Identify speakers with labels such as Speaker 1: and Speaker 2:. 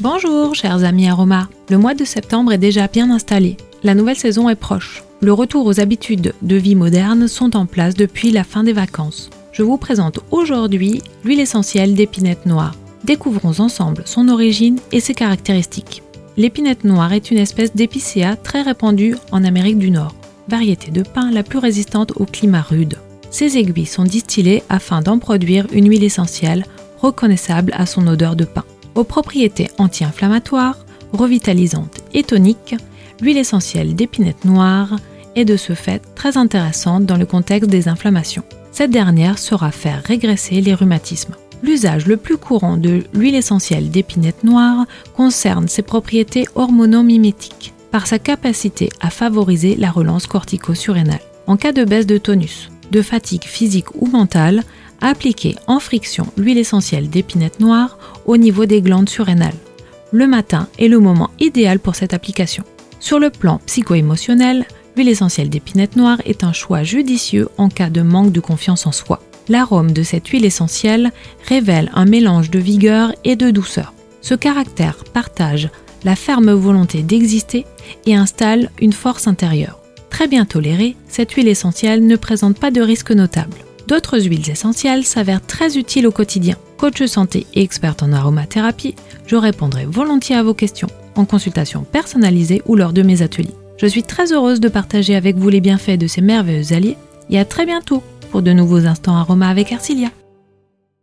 Speaker 1: Bonjour chers amis aromas, le mois de septembre est déjà bien installé. La nouvelle saison est proche. Le retour aux habitudes de vie modernes sont en place depuis la fin des vacances. Je vous présente aujourd'hui l'huile essentielle d'épinette noire. Découvrons ensemble son origine et ses caractéristiques. L'épinette noire est une espèce d'épicéa très répandue en Amérique du Nord, variété de pin la plus résistante au climat rude. Ces aiguilles sont distillées afin d'en produire une huile essentielle reconnaissable à son odeur de pin. Aux propriétés anti-inflammatoires, revitalisantes et toniques, l'huile essentielle d'épinette noire est de ce fait très intéressante dans le contexte des inflammations. Cette dernière saura faire régresser les rhumatismes. L'usage le plus courant de l'huile essentielle d'épinette noire concerne ses propriétés hormonomimétiques par sa capacité à favoriser la relance cortico-surrénale. En cas de baisse de tonus, de fatigue physique ou mentale, appliquer en friction l'huile essentielle d'épinette noire au niveau des glandes surrénales. Le matin est le moment idéal pour cette application. Sur le plan psycho-émotionnel, l'huile essentielle d'épinette noire est un choix judicieux en cas de manque de confiance en soi. L'arôme de cette huile essentielle révèle un mélange de vigueur et de douceur. Ce caractère partage la ferme volonté d'exister et installe une force intérieure. Très bien tolérée, cette huile essentielle ne présente pas de risque notable. D'autres huiles essentielles s'avèrent très utiles au quotidien. Coach santé et experte en aromathérapie, je répondrai volontiers à vos questions en consultation personnalisée ou lors de mes ateliers. Je suis très heureuse de partager avec vous les bienfaits de ces merveilleux alliés et à très bientôt pour de nouveaux instants aromas avec Arcilia.